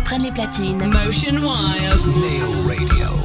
prennent les platines. Motion Wild. Nail radio.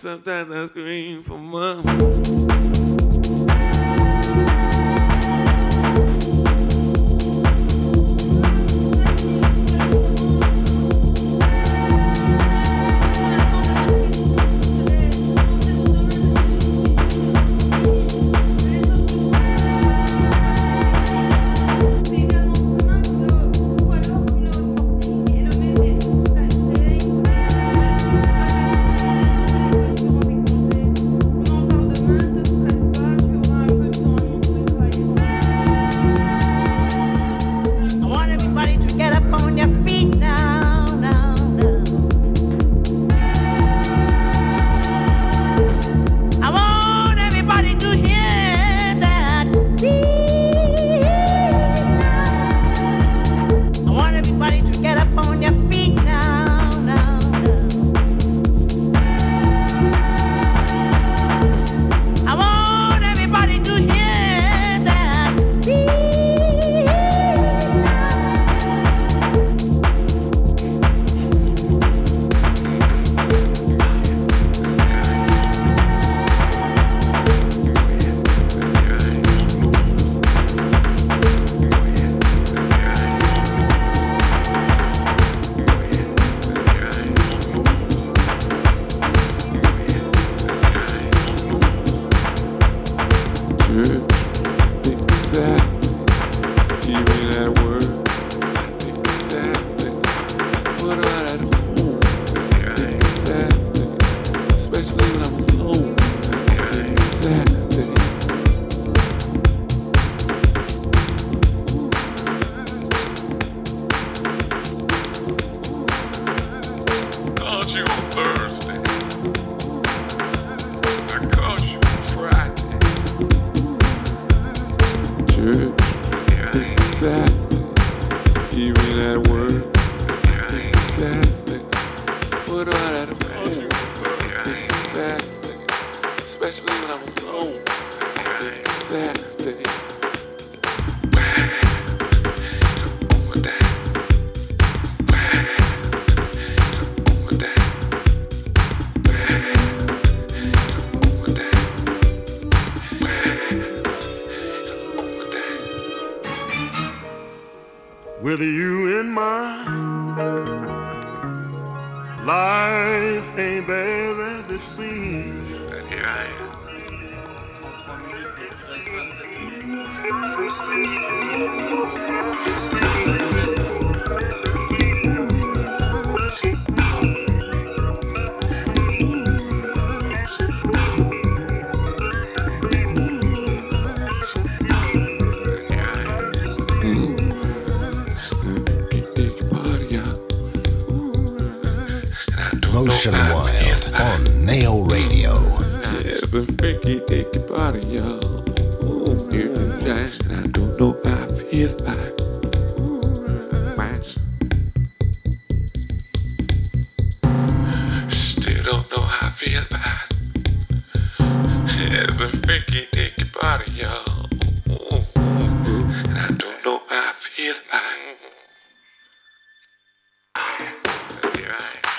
Sometimes I scream for mom. drive.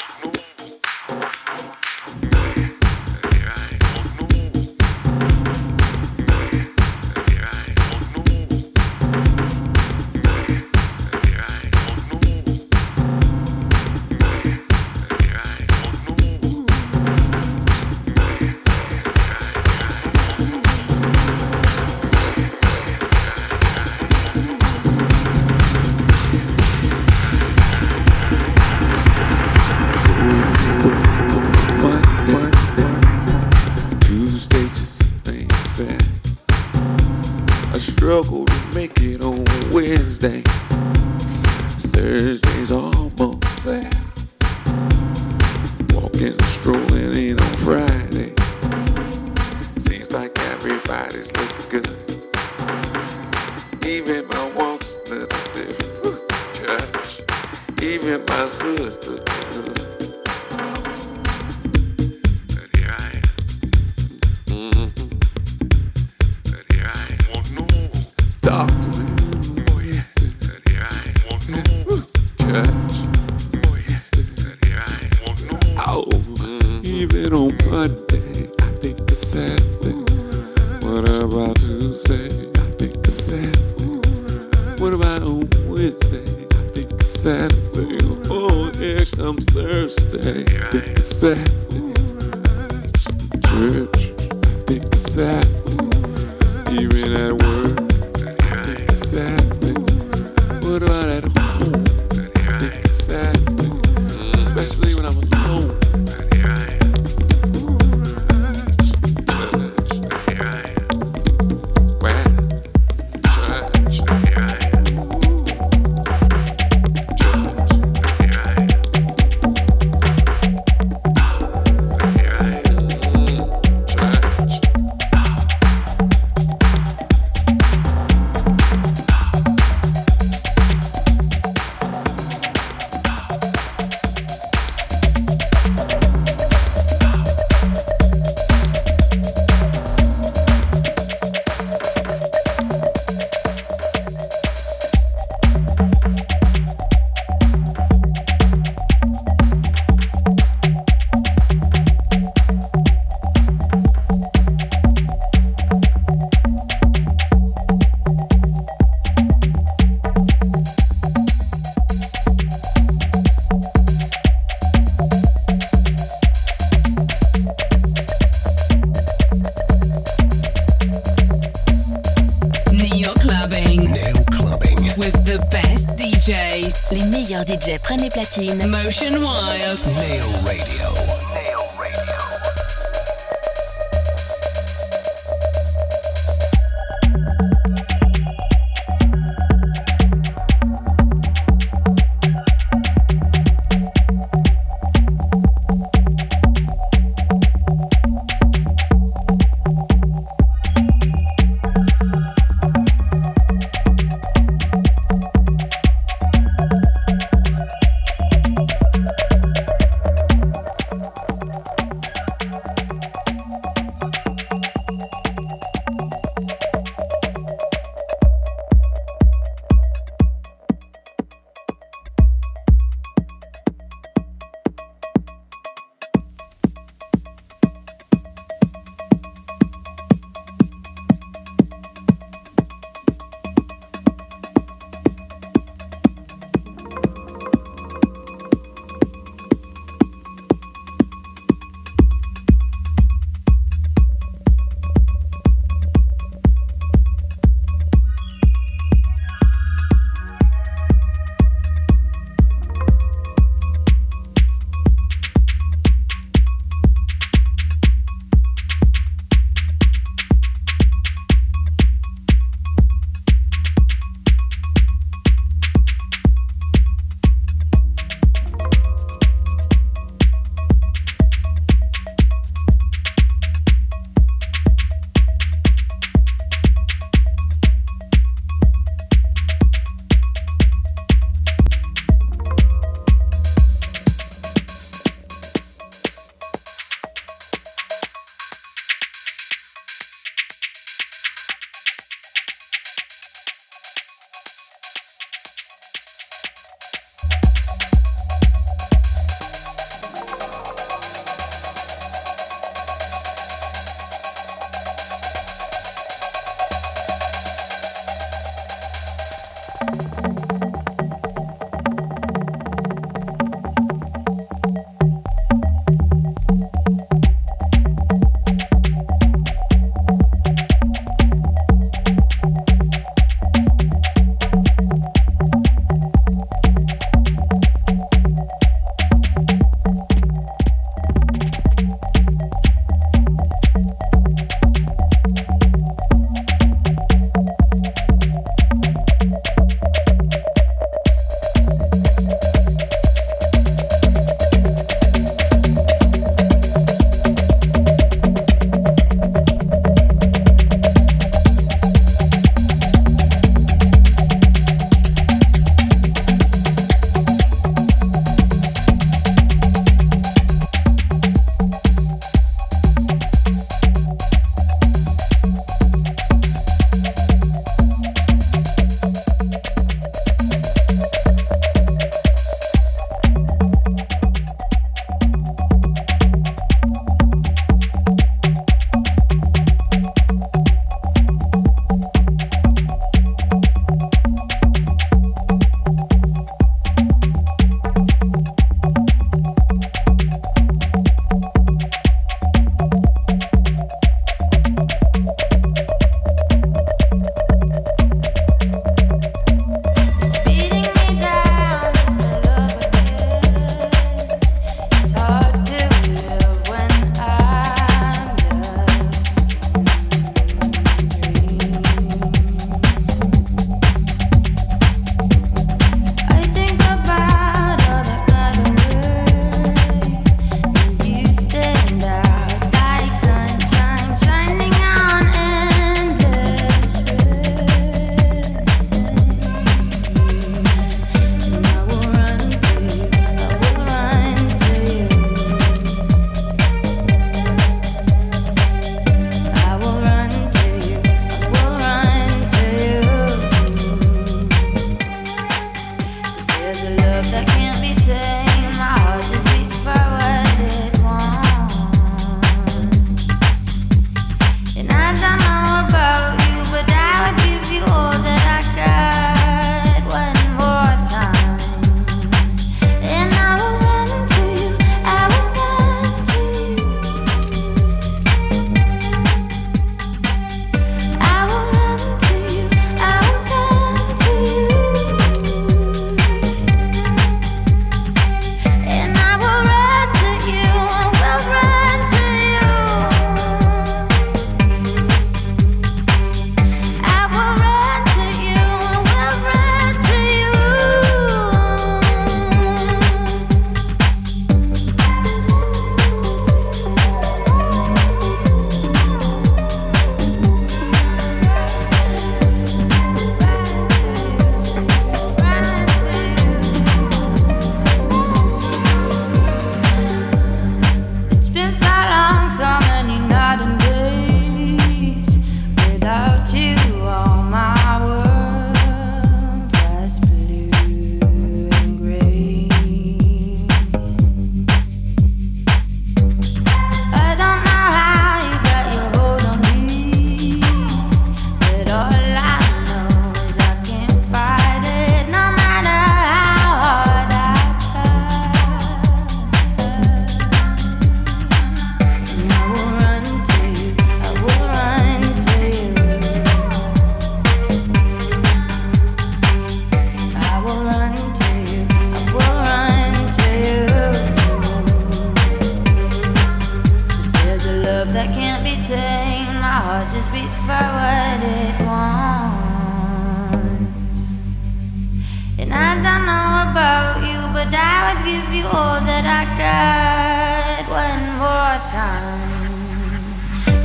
would I would give you all that I got one more time.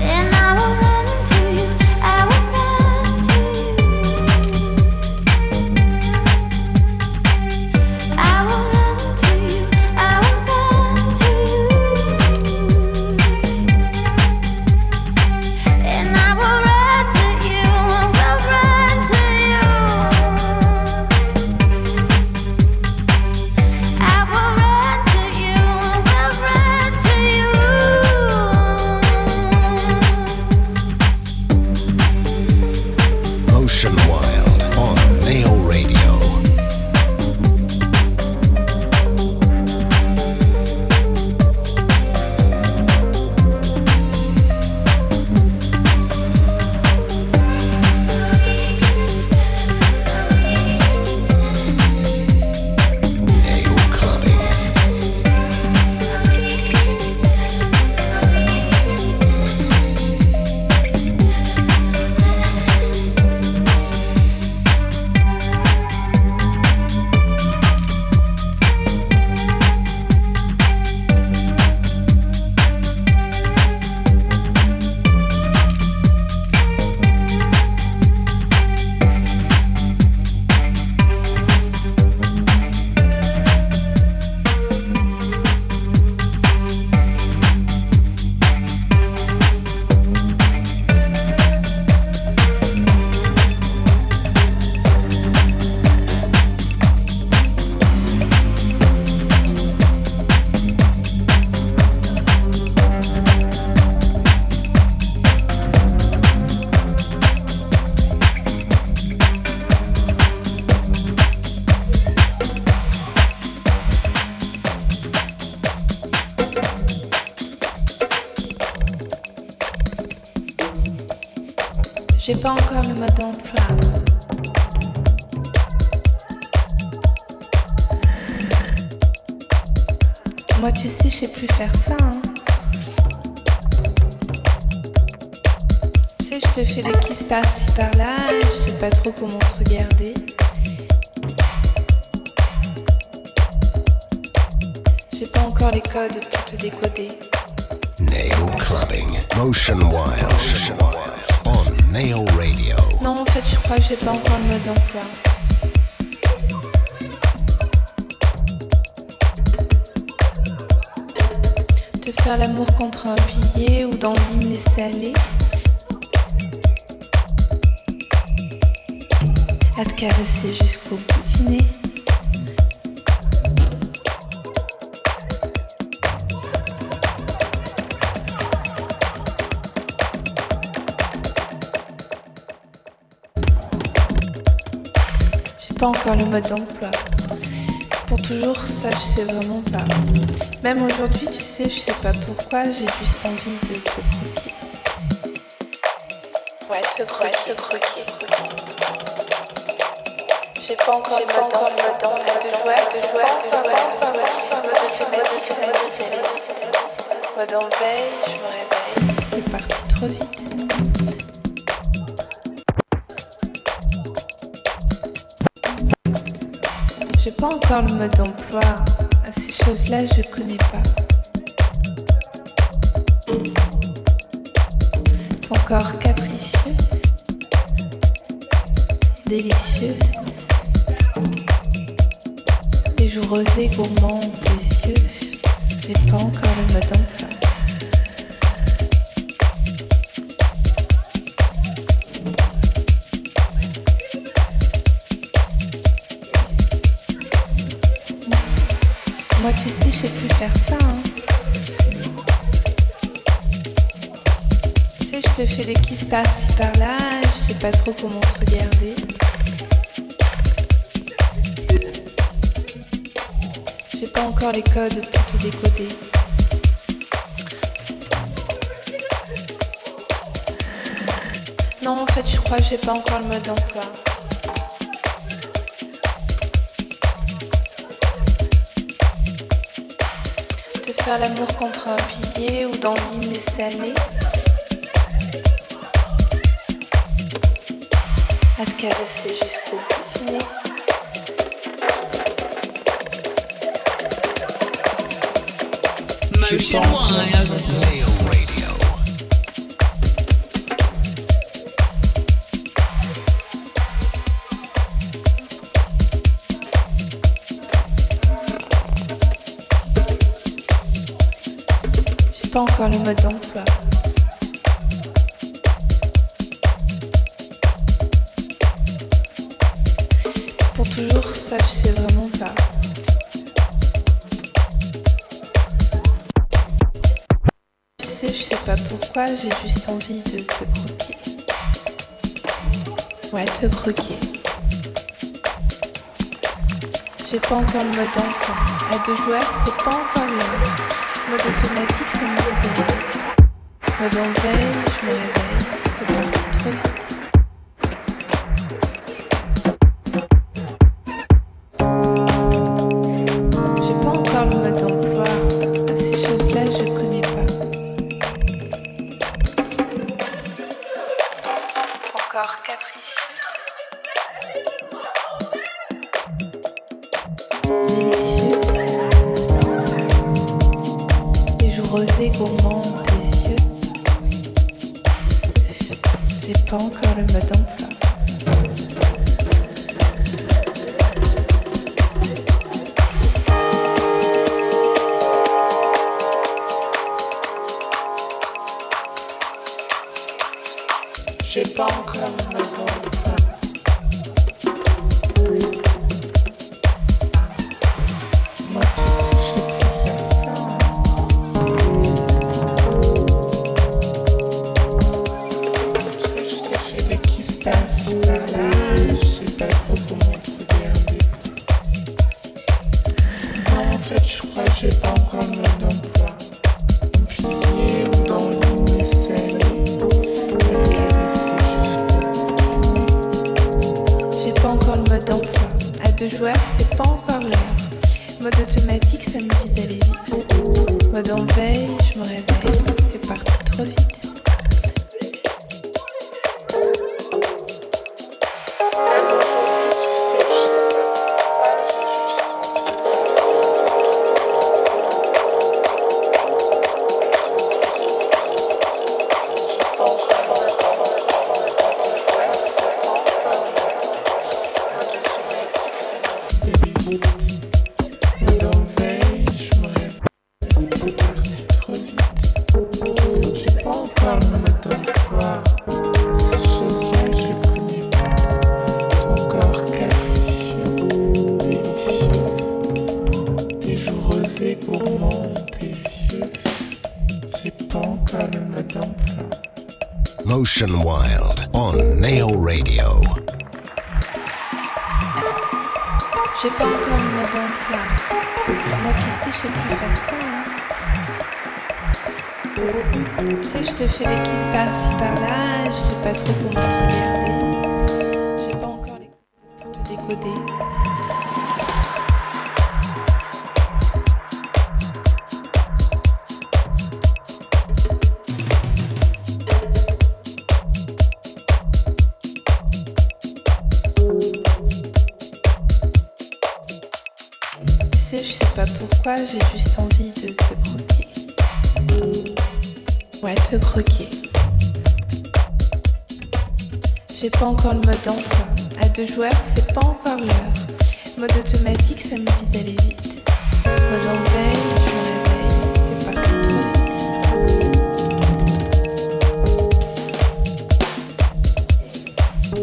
And I would le matin plat. Moi, tu sais, je sais plus faire ça. Hein. Tu sais, je te fais des kisses par-ci par-là, je sais pas trop comment te regarder. J'ai pas encore les codes pour te décoder. Nail clubbing, motion wild. Motion wild. Radio. Non, en fait, je crois que j'ai pas encore de mode d'emploi. Te faire l'amour contre un pilier ou dans le me laisser aller. À te caresser jusqu'au bout. Pas encore le mode d'emploi. Pour toujours, ça je sais vraiment pas. Même aujourd'hui, tu sais, je sais pas pourquoi, j'ai juste envie de te croquer. Ouais, te croquer, te croquer. J'ai pas encore le mode d'emploi, de jouer, de jouer, de jouer, mode automatique, ça m'a Mode en veille, je me réveille. C'est trop vite. Encore le mode d'emploi. À ces choses-là, je connais pas. Ton corps capricieux, délicieux. Les joues rosées gourmands, tes yeux. J'ai pas encore le mode d'emploi. Je sais plus faire ça. hein. Tu sais, je te fais des kisses par-ci par-là, je sais pas trop comment te regarder. J'ai pas encore les codes pour te décoder. Non, en fait, je crois que j'ai pas encore le mode d'emploi. Faire l'amour contre un pilier ou dans l'hymne salé. À te caresser jusqu'au bout. Motion Wild. Pas encore le mode d'emploi. Pour toujours, ça je sais vraiment pas. Tu sais, je sais pas pourquoi, j'ai juste envie de te croquer. Ouais, te croquer. J'ai pas encore le mode d'emploi. À deux joueurs, c'est pas encore le mode automatique, ça me réveille. Mode en veille, je me réveille. T'es parti trop vite. Motion Wild on Nail Radio. J'ai pas encore le mode d'emploi. Moi, tu sais, je sais plus faire ça. hein. Tu sais, je te fais des kisses par-ci par-là, je sais pas trop comment te regarder. Croquer. J'ai pas encore le mode d'emploi. À deux joueurs, c'est pas encore l'heure. Mode automatique, ça m'évite d'aller vite. Mode en veille, je me réveille. T'es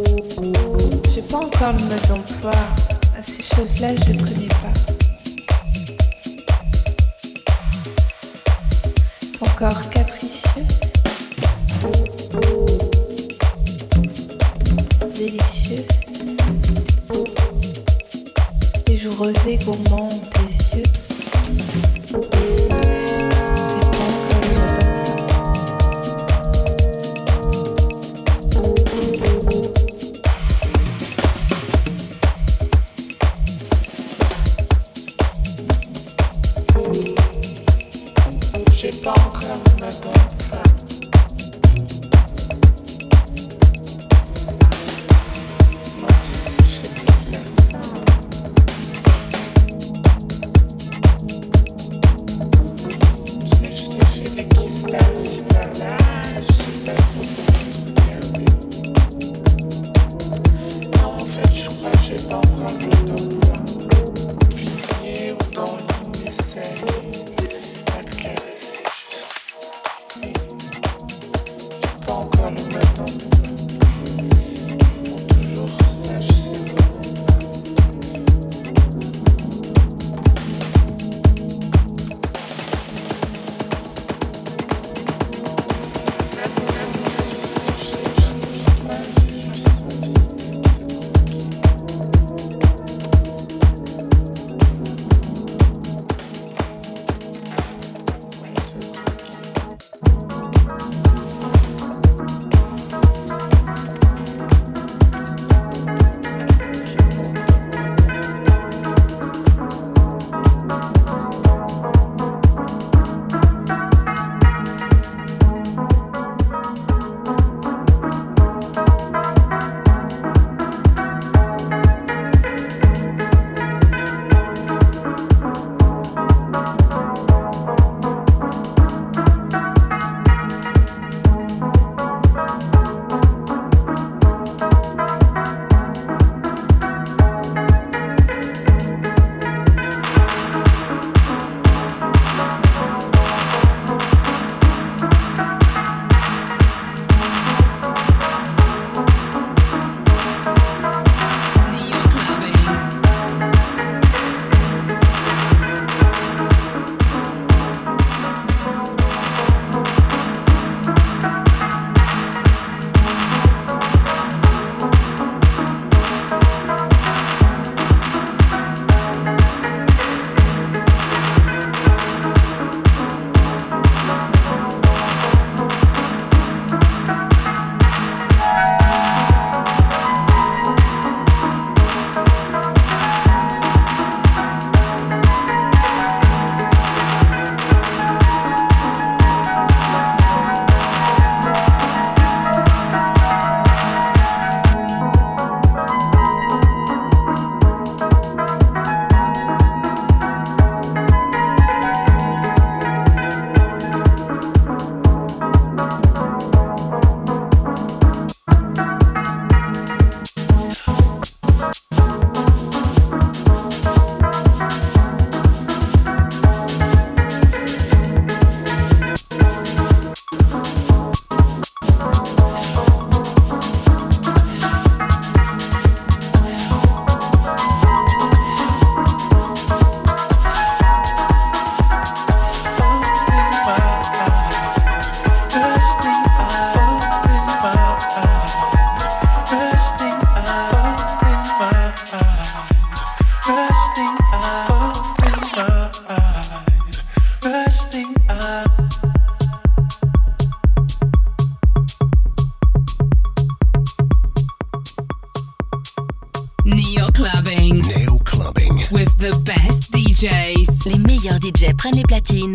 vite. J'ai pas encore le mode d'emploi. À ces choses-là, je joues rosées prennent les platines.